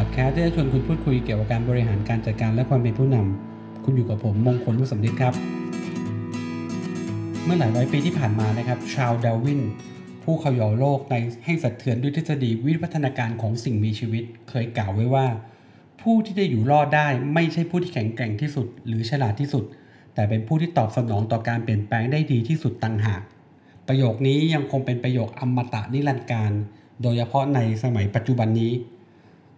พอดแคสต์ที่จะชวนคุณพูดคุยเกี่ยวกับการบริหารการจัดการและความเป็นผู้นำคุณอยู่กับผมมงคลรู้สำลิดครับ เมื่อหลายร้อยปีที่ผ่านมานะครับ ชาลดาวิน ผู้เขย่าโลกในให้สะเทือนด้วยทฤษฎีวิวัฒนาการของสิ่งมีชีวิต เคยกล่าวไว้ว่า ผู้ที่จะอยู่รอดได้ไม่ใช่ผู้ที่แข็งแกร่งที่สุด หรือฉลาดที่สุด แต่เป็นผู้ที่ตอบสนองต่อการเปลี่ยนแปลงได้ดีที่สุดต่างหาก ประโยคนี้ยังคงเป็นประโยคอมตะนิรันดร์การ โดยเฉพาะในสมัยปัจจุบันนี้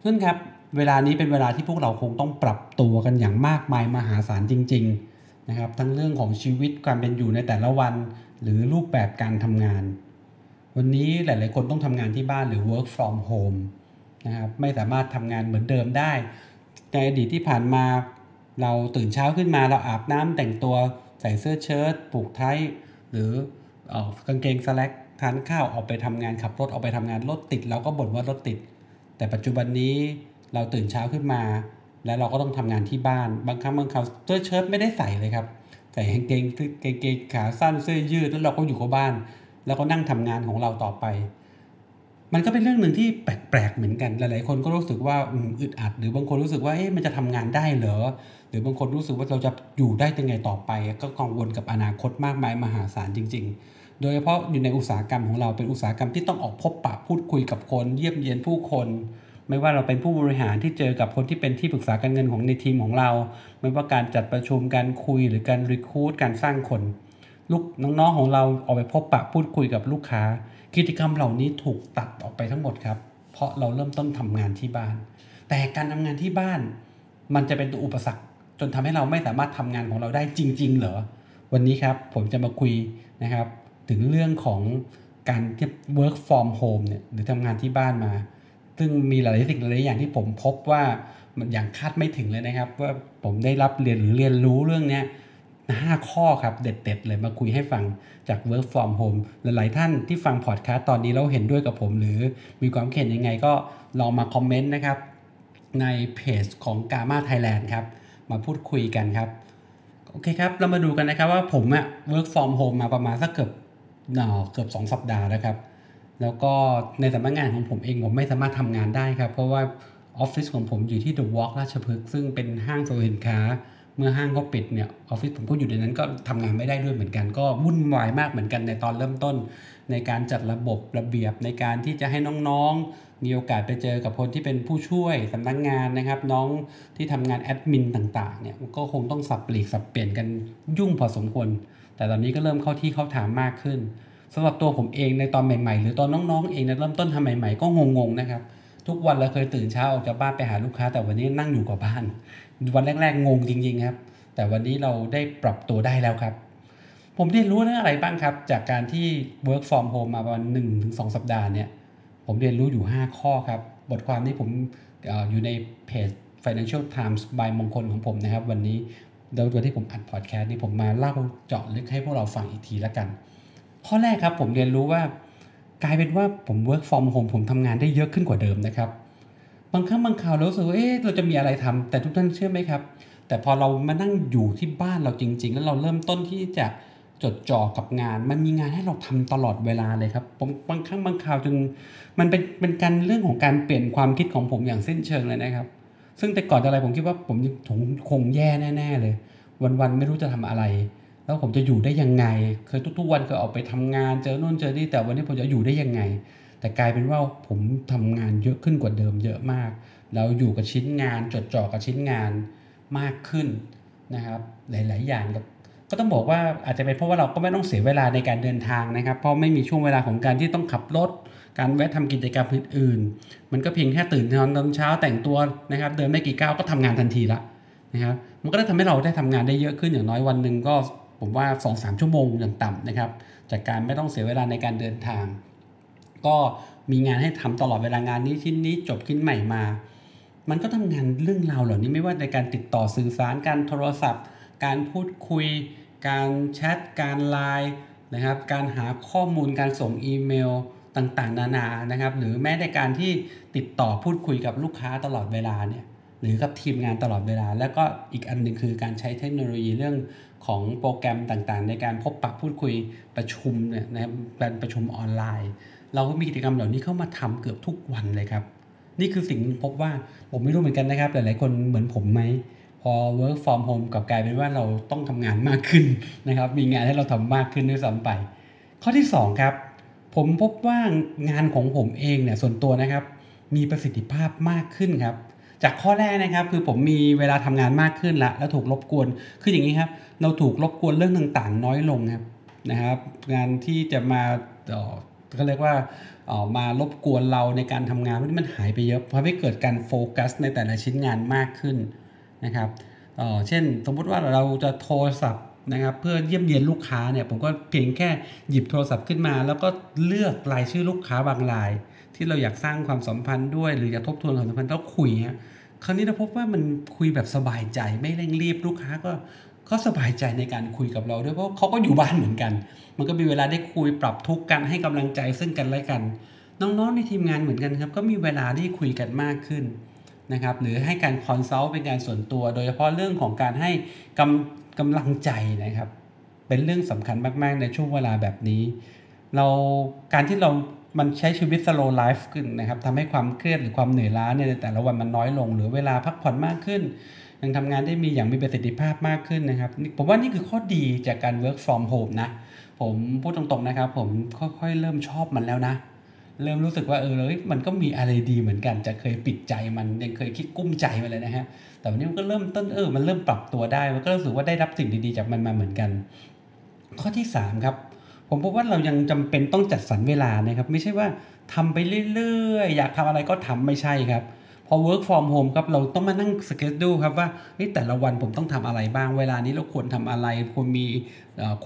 เพื่อนครับ เวลานี้เป็นเวลาที่พวกเราคงต้องปรับตัวกันอย่างมากมายมหาศาลจริง ๆนะครับ ทั้งเรื่องของชีวิตการเป็นอยู่ในแต่ละวัน หรือรูปแบบการทำงาน วันนี้หลาย ๆ คนต้องทำงานที่บ้านหรือ work from home นะครับไม่สามารถทำงานเหมือนเดิมได้ ในอดีตที่ผ่านมาเราตื่นเช้าขึ้นมาเราอาบน้ำแต่งตัวใส่เสื้อเชิ้ตผูกไทหรืออกางเกงสแลกทานข้าวออกไปทำงานขับรถออกไปทำงานรถติดเราก็บ่นว่ารถติด แต่ปัจจุบันนี้เราตื่นเช้าขึ้นมา แล้วเราก็ต้องทำงานที่บ้าน บางครั้งบางคราวเสื้อเชิ้ตไม่ได้ใส่เลยครับ ใส่กางเกงกางเกงขาสั้นเสื้อยืดแล้วเราก็อยู่กับบ้าน แล้วก็นั่งทำงานของเราต่อไป มันก็เป็นเรื่องหนึ่งที่แปลกๆเหมือนกัน หลายๆคนก็รู้สึกว่าอืมอึดอัด หรือบางคนรู้สึกว่าเอ๊ะมันจะทำงานได้เหรอ หรือบางคนรู้สึกว่าเราจะอยู่ได้ยังไงต่อไป ก็กังวลกับอนาคตมากมายมหาศาลจริง ๆ โดยเฉพาะอยู่ในอุตสาหกรรมของเราเป็นอุตสาหกรรมที่ต้องออกพบปะพูดคุยกับคน เยี่ยมเยียนผู้คน ไม่ว่าเราเป็นผู้บริหารที่เจอกับคนที่เป็นที่ปรึกษาการเงินของในทีมของเรา ไม่ว่าการจัดประชุมการคุยหรือการรีคูดการสร้างคนลูกน้องๆของเราออกไปพบปะพูดคุยกับลูกค้า กิจกรรมเหล่านี้ถูกตัดออกไปทั้งหมดครับ เพราะเราเริ่มต้นทำงานที่บ้าน แต่การทำงานที่บ้าน มันจะเป็นตัวอุปสรรค จนทำให้เราไม่สามารถทำงานของเราได้จริง ๆ เหรอวันนี้ครับผมจะมาคุยนะครับ ถึงเรื่องของการที่ work from home เนี่ยหรือทำงานที่บ้านมา ซึ่งมีหลายสิ่งหลายอย่างที่ผมพบว่ามันอย่างคาดไม่ถึงเลยนะครับ ว่าผมได้รับเรียนหรือเรียนรู้เรื่องเนี้ยห้าข้อครับเด็ด ๆ เลยมาคุยให้ฟังจาก Work from Home หลายๆท่านที่ฟังพอดคาสต์ตอนนี้แล้วเห็นด้วยกับผม หรือมีความเห็นยังไงก็ลองมาคอมเมนต์นะครับ ในเพจของ g a m a Thailand ครับ มาพูดคุยกันครับ โอเคครับ เรามาดูกันนะครับว่าผมอะ Work from Home มาประมาณสักเกือบ เกือบ 2 สัปดาห์แล้วครับ แล้วก็ในสำนักงานของผมเองผมไม่สามารถทำงานได้ครับ เพราะว่าออฟฟิศของผมอยู่ที่ The Walk ราชพฤกษ์ซึ่งเป็นห้างสรรพสินค้า เมื่อห้างเขาปิดเนี่ยออฟฟิศผมก็อยู่ในนั้นก็ทำงานไม่ได้ด้วยเหมือนกัน ก็วุ่นวายมากเหมือนกันในตอนเริ่มต้น ในการจัดระบบระเบียบในการที่จะให้น้องๆมีโอกาสไปเจอกับคนที่เป็นผู้ช่วยสำนักงงานนะครับ น้องที่ทำงานแอดมินต่างๆเนี่ยก็คงต้องสับปลีกสับเปลี่ยนกันยุ่งพอสมควร แต่ตอนนี้ก็เริ่มเข้าที่เข้าทางมากขึ้นสำหรับตัวผมเองในตอนใหม่ ๆ หรือตอนน้องๆเองในเริ่มต้นทำใหม่ๆ ก็งงๆนะครับ ทุกวันเราเคยตื่นเช้าออกจากบ้านไปหาลูกค้า แต่วันนี้นั่งอยู่กับบ้าน วันแรกๆงงจริง ๆ ครับ แต่วันนี้เราได้ปรับตัวได้แล้วครับ ผมเรียนรู้เรื่องอะไรบ้างครับ จากการที่ work from home มาประมาณ1ถึง2สัปดาห์เนี่ยผมเรียนรู้อยู่ 5 ข้อครับ บทความนี้ผมอออยู่ในเพจ Financial Times by มงคลของผมนะครับ วันนี้ โดยตัวที่ผมอัดพอดแคสต์นี้ผมมาเล่าเจาะลึกให้พวกเราฟังอีกทีละกัน ข้อแรกครับผมเรียนรู้ว่ากลายเป็นว่าผม work from home ผมทำงานได้เยอะขึ้นกว่าเดิมนะครับ บางครั้งบางคราวเรารู้สึกว่าเอ๊ะเราจะมีอะไรทำแต่ทุกท่านเชื่อไหมครับ แต่พอเรามานั่งอยู่ที่บ้านเราจริง ๆ แล้วเราเริ่มต้นที่จะจดจ่อกับงาน มันมีงานให้เราทำตลอดเวลาเลยครับผมบางครั้งบางคราวจึงมันเป็นเป็นการเรื่องของการเปลี่ยนความคิดของผมอย่างสิ้นเชิงเลยนะครับ ซึ่งแต่ก่อนอะไรผมคิดว่าผมคงคงแย่แน่ๆเลย วันๆไม่รู้จะทำอะไร แล้วผมจะอยู่ได้ยังไง เคยทุกๆ วันเคยออกไปทำงานเจอโน่นเจอนี่แต่วันนี้ผมจะอยู่ได้ยังไง แต่กลายเป็นว่าผมทำงานเยอะขึ้นกว่าเดิมเยอะมาก เราอยู่กับชิ้นงานจดจ่อกับชิ้นงานมากขึ้นนะครับหลาย ๆ อย่างก็ต้องบอกว่าอาจจะเป็นเพราะว่าเราก็ไม่ต้องเสียเวลาในการเดินทางนะครับ เพราะไม่มีช่วงเวลาของการที่ต้องขับรถ การแวะทำกิจกรรมอื่นๆ มันก็เพียงแค่ตื่นนอนตอนเช้าแต่งตัวนะครับ เดินไม่กี่ก้าวก็ทำงานทันทีละนะครับ มันก็ได้ทำให้เราได้ทำงานได้เยอะขึ้นอย่างน้อยวันหนึ่งก็ผมว่า2อสชั่วโมงอย่างต่ำนะครับ จากการไม่ต้องเสียเวลาในการเดินทาง ก็มีงานให้ทำตลอดเวลางานนี้ชิ้นนี้จบขึ้นใหม่มา มันก็ทำงานเรื่องราวเหล่านี้ไม่ว่าในการติดต่อสื่อสารการโทรศัพท์ การพูดคุย การแชทการไลน์นะครับ การหาข้อมูลการส่งอีเมล ต่างๆ นานานะครับ หรือแม้ในการที่ติดต่อพูดคุยกับลูกค้าตลอดเวลาเนี่ยหรือกับทีมงานตลอดเวลา แล้วก็อีกอันหนึ่งคือการใช้เทคโนโลยีเรื่องของโปรแกรมต่างๆ ในการพบปะพูดคุยประชุมเนี่ยนะการประชุมออนไลน์ เราก็มีกิจกรรมเหล่านี้เข้ามาทำเกือบทุกวันเลยครับ นี่คือสิ่งพบว่าผมไม่รู้เหมือนกันนะครับ หลายๆคนเหมือนผมไหมพอ work from home กับกลายเป็นว่าเราต้องทำงานมากขึ้นนะครับ มีงานให้เราทำมากขึ้นด้วยซ้ำไป ข้อที่ 2 ครับ ผมพบว่างานของผมเองเนี่ยส่วนตัวนะครับ มีประสิทธิภาพมากขึ้นครับ จากข้อแรกนะครับคือผมมีเวลาทำงานมากขึ้นละแล้วถูกรบกวนคืออย่างนี้ครับ เราถูกรบกวนเรื่องต่างๆ น้อยลงครับนะครับ งานที่จะมาเขาเรียกว่าออมารบกวนเราในการทำงานมันหายไปเยอะทำให้เกิดการโฟกัสในแต่ละชิ้นงานมากขึ้นนะครับเช่นสมมุติว่าเราจะโทรศัพท์ นะครับเพื่อเยี่ยมเยียนลูกค้าเนี่ยผมก็เพียงแค่หยิบโทรศัพท์ขึ้นมา แล้วก็เลือกรายชื่อลูกค้าบางราย ที่เราอยากสร้างความสัมพันธ์ด้วย หรืออยากทบทวนความสัมพันธ์แล้วคุยฮะคราวนี้เราพบว่ามันคุยแบบสบายใจไม่เร่งรีบลูกค้าก็ก็สบายใจในการคุยกับเราด้วยเพราะเขาก็อยู่บ้านเหมือนกัน มันก็มีเวลาได้คุยปรับทุกข์กันให้กำลังใจซึ่งกันและกัน น้องๆในทีมงานเหมือนกันครับ ก็มีเวลาที่คุยกันมากขึ้นนะครับหรือให้การคอนซัลท์เป็นการส่วนตัว โดยเฉพาะเรื่องของการให้กำ กำลังใจนะครับ เป็นเรื่องสำคัญมาก ๆ ในช่วงเวลาแบบนี้ เราการที่เรามันใช้ชีวิต slow life ขึ้นนะครับทำให้ความเครียดหรือความเหนื่อยล้าในแต่ละวันมันน้อยลง หรือเวลาพักผ่อนมากขึ้น ยังทำงานได้มีอย่างมีประสิทธิภาพมากขึ้นนะครับ ผมว่านี่คือข้อดีจากการ work from home นะ ผมพูดตรงๆนะครับ ผมค่อยๆเริ่มชอบมันแล้วนะ เริ่มรู้สึกว่าเออเลยมันก็มีอะไรดีเหมือนกันจะเคยปิดใจมันยังเคยคิดกุ้มใจมาเลยนะฮะแต่วันนี้มันก็เริ่มต้นเออมันเริ่มปรับตัวได้มันก็รู้สึกว่าได้รับสิ่งดีๆจากมันมาเหมือนกัน ข้อที่ 3 ครับ ผมพบว่าเรายังจำเป็นต้องจัดสรรเวลานะครับ ไม่ใช่ว่าทำไปเรื่อยๆ อยากทำอะไรก็ทำไม่ใช่ครับพอ work from home ครับเราต้องมานั่งสเกจดูครับว่าแต่ละวันผมต้องทำอะไรบ้างเวลานี้เราควรทำอะไรควรมี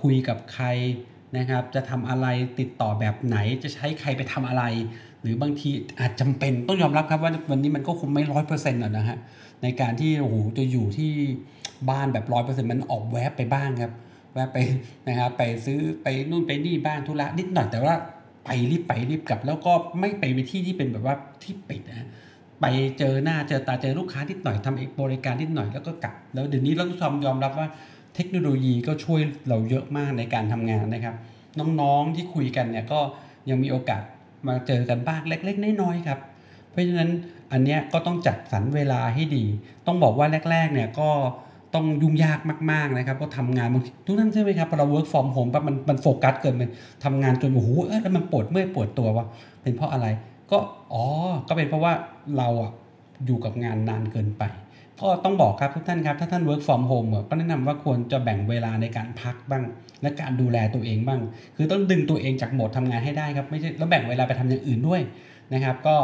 คุยกับใคร นะครับ จะทำอะไรติดต่อแบบไหนจะใช้ใครไปทำอะไร หรือบางทีอาจจำเป็นต้องยอมรับครับว่าวันนี้มันก็คงไม่ร้อยเปอร์เซ็นต์หรอกนะฮะในการที่โอ้โหจะอยู่ที่บ้านแบบร้อยเปอร์เซ็นต์มันออกแวบไปบ้างครับ แวบไปนะครับไปซื้อไปนู่นไปนี่บ้างธุระนิดหน่อยแต่ว่าไปรีบไปรีบกลับ แล้วก็ไม่ไปไปที่ที่เป็นแบบว่าที่ปิดนะไปเจอหน้าเจอตาเจอลูกค้านิดหน่อยทำเอกบริการนิดหน่อยแล้วก็กลับ แล้วเดี๋ยวนี้เราต้องยอมรับว่า เทคโนโลยีก็ช่วยเราเยอะมากในการทำงานนะครับ น้องๆที่คุยกันเนี่ยก็ยังมีโอกาสมาเจอกันบ้างเล็กๆน้อยๆครับ เพราะฉะนั้นอันเนี้ยก็ต้องจัดสรรเวลาให้ดี ต้องบอกว่าแรกๆเนี่ยก็ต้องยุ่งยากมากๆนะครับ ก็ทำงานบางทุกท่านใช่ไหมครับพอเรา work from home ปั๊บมันมันโฟกัสเกินไปทำงานจนโอ้โหเออแล้วมันปวดเมื่อยปวดตัววะเป็นเพราะอะไร ก็อ๋อก็เป็นเพราะว่าเราอะอยู่กับงานนานเกินไป ก็ต้องบอกครับทุกท่านครับ ถ้าท่าน work from home ก็แนะนำว่าควรจะแบ่งเวลาในการพักบ้าง และการดูแลตัวเองบ้าง คือต้องดึงตัวเองจากโหมดทำงานให้ได้ครับไม่ใช่แล้วแบ่งเวลาไปทำอย่างอื่นด้วยนะครับ ก็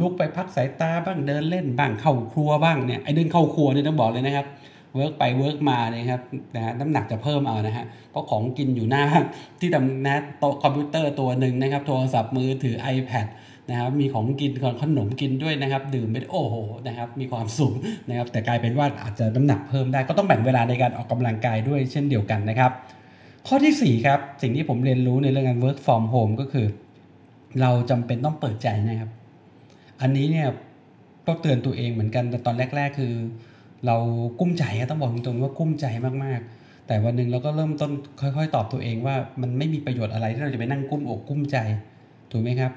ลุกไปพักสายตาบ้างเดินเล่นบ้างเข้าครัวบ้างเนี่ยไอ้เดินเข้าครัวเนี่ยต้องบอกเลยนะครับ work ไป work มาเนี่ยครับนะฮะน้ำหนักจะเพิ่มเอานะฮะเพราะของกินอยู่หน้าที่ทำนะโต๊ะคอมพิวเตอร์ตัวหนึ่งนะครับ โทรศัพท์มือถือ iPad นะครับมีของกินของขนมกินด้วยนะครับดื่มไปโอ้โหนะครับมีความสุขนะครับแต่กลายเป็นว่าอาจจะน้ำหนักเพิ่มได้ก็ต้องแบ่งเวลาในการออกกำลังกายด้วยเช่นเดียวกันนะครับ ข้อที่4ครับสิ่งที่ผมเรียนรู้ในเรื่องการ work from home ก็คือ เราจำเป็นต้องเปิดใจนะครับ อันนี้เนี่ยก็เตือนตัวเองเหมือนกันแต่ตอนแรก ๆ คือ เรากุ้มใจต้องบอกตรงๆว่ากุ้มใจมากๆแต่วันหนึ่งเราก็เริ่มต้นค่อย ๆ ตอบตัวเองว่ามันไม่มีประโยชน์อะไรที่เราจะไปนั่งกุ้มอกกุ้มใจ ถูกไหมครับ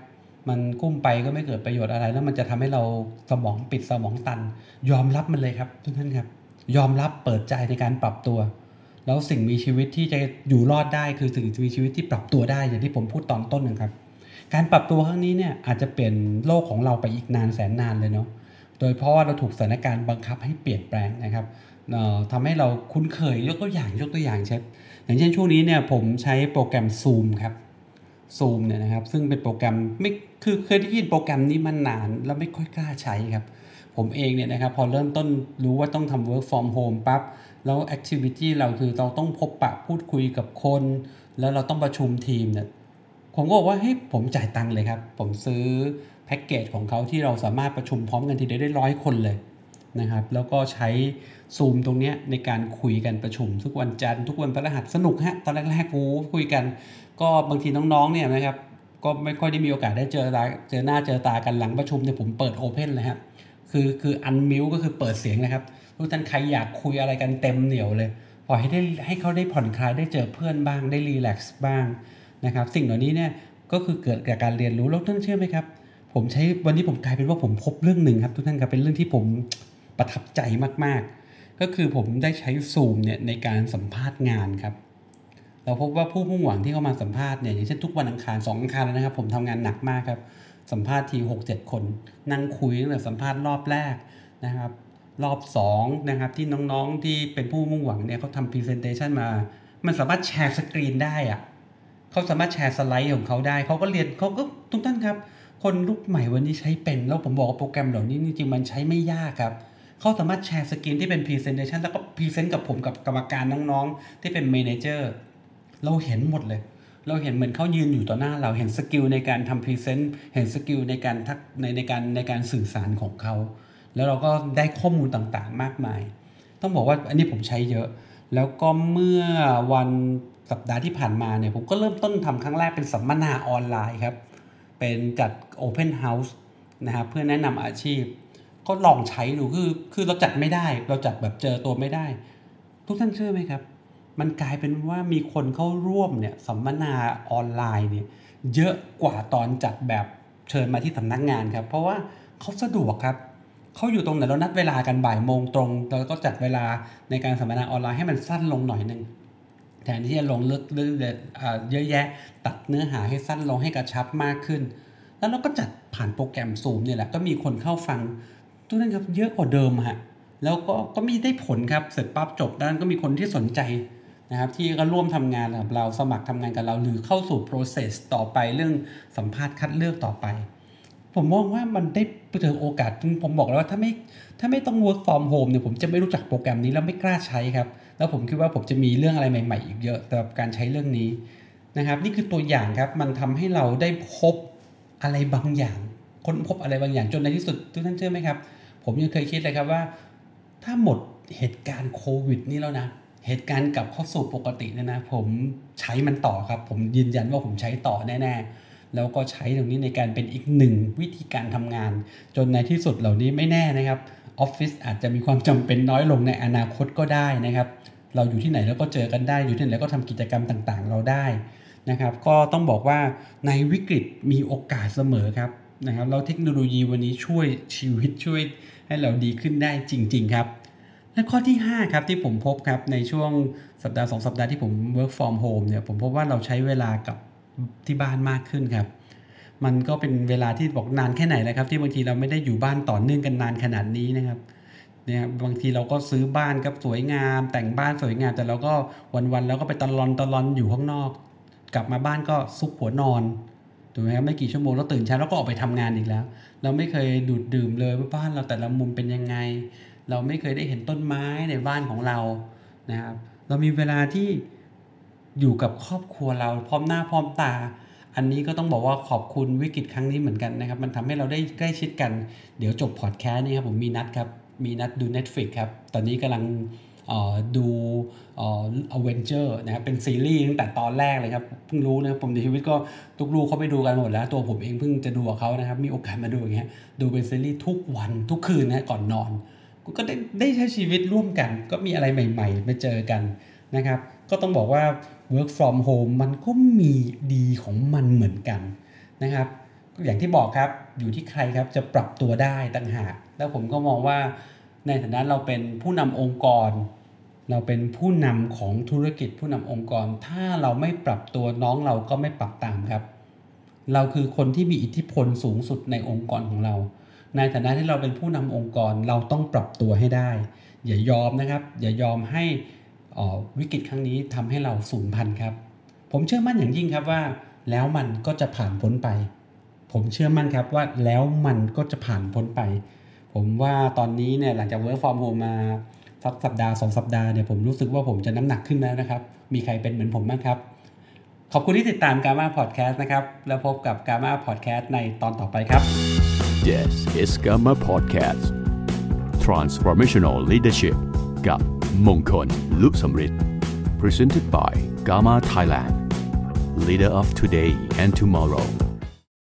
มันกุ้มไปก็ไม่เกิดประโยชน์อะไร แล้วมันจะทำให้เราสมองปิดสมองตัน ยอมรับมันเลยครับทุกท่านครับ ยอมรับเปิดใจในการปรับตัว แล้วสิ่งมีชีวิตที่จะอยู่รอดได้คือสิ่งมีชีวิตที่ปรับตัวได้อย่างที่ผมพูดตอนต้นนะครับ การปรับตัวครั้งนี้เนี่ยอาจจะเปลี่ยนโลกของเราไปอีกนานแสนนานเลยเนาะโดยเพราะว่าเราถูกสถานการณ์บังคับให้เปลี่ยนแปลงนะครับทำให้เราคุ้นเคยยกตัวอย่างยกตัวอย่างเช่นอย่างเช่นช่วงนี้เนี่ยผมใช้โปรแกรม Zoom ครับ ซูมเนี่ยนะครับ ซึ่งเป็นโปรแกรมไม่คือเคยได้ยินโปรแกรมนี้มานานแล้วไม่ค่อยกล้าใช้ครับ ผมเองเนี่ยนะครับพอเริ่มต้นรู้ว่าต้องทำ work from home ปั๊บแล้ว activity เราคือเราต้องพบปะพูดคุยกับคน แล้วเราต้องประชุมทีมเนี่ยผมก็บอกว่าเฮ้ยผมจ่ายตังค์เลยครับ ผมซื้อแพ็กเกจของเขาที่เราสามารถประชุมพร้อมกันทีเดียวได้ร้อยคนเลย นะครับ แล้วก็ใช้ซูมตรงนี้ในการคุยกันประชุม ทุกวันจันทร์ทุกวันพฤหัสสนุกฮะตอนแรกๆกูคุยกัน ก็บางทีน้องๆเนี่ยนะครับก็ไม่ค่อยได้มีโอกาสได้เจอตาเจอหน้าเจอตากันหลังประชุมเนี่ยผมเปิดโอเพนเลยครับคือคืออันมิวก็คือเปิดเสียงนะครับทุกท่านใครอยากคุยอะไรกันเต็มเหนียวเลยปล่อยให้ได้ให้เขาได้ผ่อนคลายได้เจอเพื่อนบ้างได้รีแลกซ์บ้างนะครับ สิ่งเหล่านี้เนี่ยก็คือเกิดจากการเรียนรู้แล้วท่านเชื่อไหมครับ ผมใช้วันนี้ผมกลายเป็นว่าผมพบเรื่องหนึ่งครับทุกท่านครับเป็นเรื่องที่ผม ประทับใจมากๆ ก็คือผมได้ใช้ซูมเนี่ยในการสัมภาษณ์งานครับ เราพบว่าผู้มุ่งหวังที่เข้ามาสัมภาษณ์เนี่ยอย่างเช่นทุกวันอังคารสองอังคารแล้วนะครับ ผมทำงานหนักมากครับ สัมภาษณ์ทีหกเจ็ดคน นั่งคุยตั้งแต่สัมภาษณ์รอบแรกนะครับ รอบ2นะครับที่น้องๆที่เป็นผู้มุ่งหวังเนี่ยเขาทำ presentation มา มันสามารถ share screen ได้อะเขาสามารถ share slide ของเขาได้เขาก็เรียนเขาก็ทุกท่านครับคนรุ่นใหม่วันนี้ใช้เป็น แล้วผมบอกว่าโปรแกรมเหล่านี้จริงๆมันใช้ไม่ยากครับ เขาสามารถ share screen ที่เป็น presentation แล้วก็ present กับผมกับกรรมการน้องๆ ที่เป็น managerเราเห็นหมดเลย เราเห็นเหมือนเขายืนอยู่ต่อหน้า เราเห็น skill ในการทำ present เห็น skill ในการทักในในการในการสื่อสารของเขา แล้วเราก็ได้ข้อมูลต่างๆมากมาย ต้องบอกว่าอันนี้ผมใช้เยอะ แล้วก็เมื่อวันสัปดาห์ที่ผ่านมาเนี่ยผมก็เริ่มต้นทำครั้งแรกเป็นสัมมนาออนไลน์ครับ เป็นจัด Open House นะครับเพื่อแนะนำอาชีพ ก็ลองใช้ดูคือคือเราจัดไม่ได้ เราจัดแบบเจอตัวไม่ได้ ทุกท่านเชื่อไหมครับ มันกลายเป็นว่ามีคนเข้าร่วมเนี่ยสัมมนาออนไลน์เนี่ยเยอะกว่าตอนจัดแบบเชิญมาที่สำนักงานครับ เพราะว่าเขาสะดวกครับเขาอยู่ตรงไหนเรานัดเวลากันบ่ายโมงตรงเราก็จัดเวลาในการสัมมนาออนไลน์ให้มันสั้นลงหน่อยหนึ่งแทนที่จะลงลึกเรื่องเยอะแยะ ตัดเนื้อหาให้สั้นลงให้กระชับมากขึ้น แล้วเราก็จัดผ่านโปรแกรมซูมเนี่ยแหละก็มีคนเข้าฟัง ทุกท่านครับเยอะกว่าเดิมฮะแล้วก็ก็ไมีได้ผลครับเสร็จปั๊บจบด้านก็มีคนที่สนใจนะครับที่ก็ร่วมทำงานกับเราสมัครทำงานกับเรา หรือเข้าสู่ process ต่อไปเรื่องสัมภาษณ์คัดเลือกต่อไป ผมมองว่ามันได้เจอโอกาสผมบอกแล้วว่าถ้าไม่ถ้าไม่ต้อง work from home เนี่ยผมจะไม่รู้จักโปรแกรมนี้แล้วไม่กล้าใช้ครับ แล้วผมคิดว่าผมจะมีเรื่องอะไรใหม่ ๆ อีกเยอะสำหรับการใช้เรื่องนี้นะครับ นี่คือตัวอย่างครับมันทำให้เราได้พบอะไรบางอย่าง ค้นพบอะไรบางอย่างจนในที่สุดทุกท่านเชื่อไหมครับ ผมยังเคยคิดเลยครับว่า ถ้าหมดเหตุการณ์โควิด นี่แล้วนะ เหตุการณ์กลับเข้าสู่ปกติเนี่ยนะ ผมใช้มันต่อครับ ผมยืนยันว่าผมใช้ต่อแน่ ๆ แล้วก็ใช้ตรงนี้ในการเป็นอีกหนึ่งวิธีการทำงาน จนในที่สุดเหล่านี้ไม่แน่นะครับออฟฟิศอาจจะมีความจำเป็นน้อยลงในอนาคตก็ได้นะครับ เราอยู่ที่ไหนแล้วก็เจอกันได้ อยู่ที่ไหนแล้วก็ทำกิจกรรมต่างๆ เราได้นะครับก็ต้องบอกว่าในวิกฤตมีโอกาสเสมอครับนะครับแล้วเทคโนโลยีวันนี้ช่วยชีวิตช่วย ให้เราดีขึ้นได้จริง ๆ ครับ และข้อที่ 5 ครับที่ผมพบครับในช่วงสัปดาห์ 2 สัปดาห์ที่ผม work from home เนี่ยผมพบว่าเราใช้เวลากับที่บ้านมากขึ้นครับ มันก็เป็นเวลาที่บอกนานแค่ไหนนะครับ ที่บางทีเราไม่ได้อยู่บ้านต่อเนื่องกันนานขนาดนี้นะครับเนี่ยบางทีเราก็ซื้อบ้านครับสวยงาม แต่งบ้านสวยงาม แต่เราก็วันๆแล้วก็ไปตลอนตลอนอยู่ข้างนอก กลับมาบ้านก็ซุกหัวนอน ถูกไหมครับไม่กี่ชั่วโมงแล้วตื่นเช้าแล้วก็ออกไปทำงานอีกแล้ว เราไม่เคยดูดดื่มเลยว่าบ้านเราแต่ละมุมเป็นยังไง เราไม่เคยได้เห็นต้นไม้ในบ้านของเรานะครับเรามีเวลาที่อยู่กับครอบครัวเราพร้อมหน้าพร้อมตา อันนี้ก็ต้องบอกว่าขอบคุณวิกฤตครั้งนี้เหมือนกันนะครับ มันทำให้เราได้ใกล้ชิดกัน เดี๋ยวจบพอดแคสต์นี่ครับผมมีนัดครับ มีนัดดู Netflix ครับ ตอนนี้กำลัง ดูเอเวนเจอร์นะครับเป็นซีรีส์ตั้งแต่ตอนแรกเลยครับเพิ่งรู้นะครับผมในชีวิตก็ทุกลูกเขาไปดูกันหมดแล้ว ตัวผมเองเพิ่งจะดูเขานะครับ มีโอกาสมาดูอย่างเงี้ยดูเป็นซีรีส์ทุกวันทุกคืนนะก่อนนอน ก็ได้ได้ใช้ชีวิตร่วมกัน ก็มีอะไรใหม่ๆมาเจอกันนะครับ ก็ต้องบอกว่า work from home มันก็มีดีของมันเหมือนกันนะครับ อย่างที่บอกครับอยู่ที่ใครครับจะปรับตัวได้ต่างหากแล้วผมก็มองว่า ในฐานะเราเป็นผู้นำองค์กร เราเป็นผู้นำของธุรกิจผู้นำองค์กร ถ้าเราไม่ปรับตัวน้องเราก็ไม่ปรับตามครับ เราคือคนที่มีอิทธิพลสูงสุดในองค์กรของเรา ในฐานะที่เราเป็นผู้นำองค์กรเราต้องปรับตัวให้ได้ อย่ายอมนะครับ อย่ายอมให้วิกฤตครั้งนี้ทำให้เราสูญพันธุ์ครับ ผมเชื่อมั่นอย่างยิ่งครับว่า แล้วมันก็จะผ่านพ้นไป ผมเชื่อมั่นครับว่าแล้วมันก็จะผ่านพ้นไป ผมว่าตอนนี้เนี่ยหลังจาก work from home มาสักสัปดาห์สองสัปดาห์เนี่ยผมรู้สึกว่าผมจะน้ำหนักขึ้นแล้วนะครับ มีใครเป็นเหมือนผมบ้างครับ ขอบคุณที่ติดตาม Gamma Podcast นะครับ แล้วพบกับ Gamma Podcast ในตอนต่อไปครับ This is Gamma Podcast Transformational Leadership กับมงคลลุกสมริด Presented by Gamma Thailand Leader of Today and Tomorrow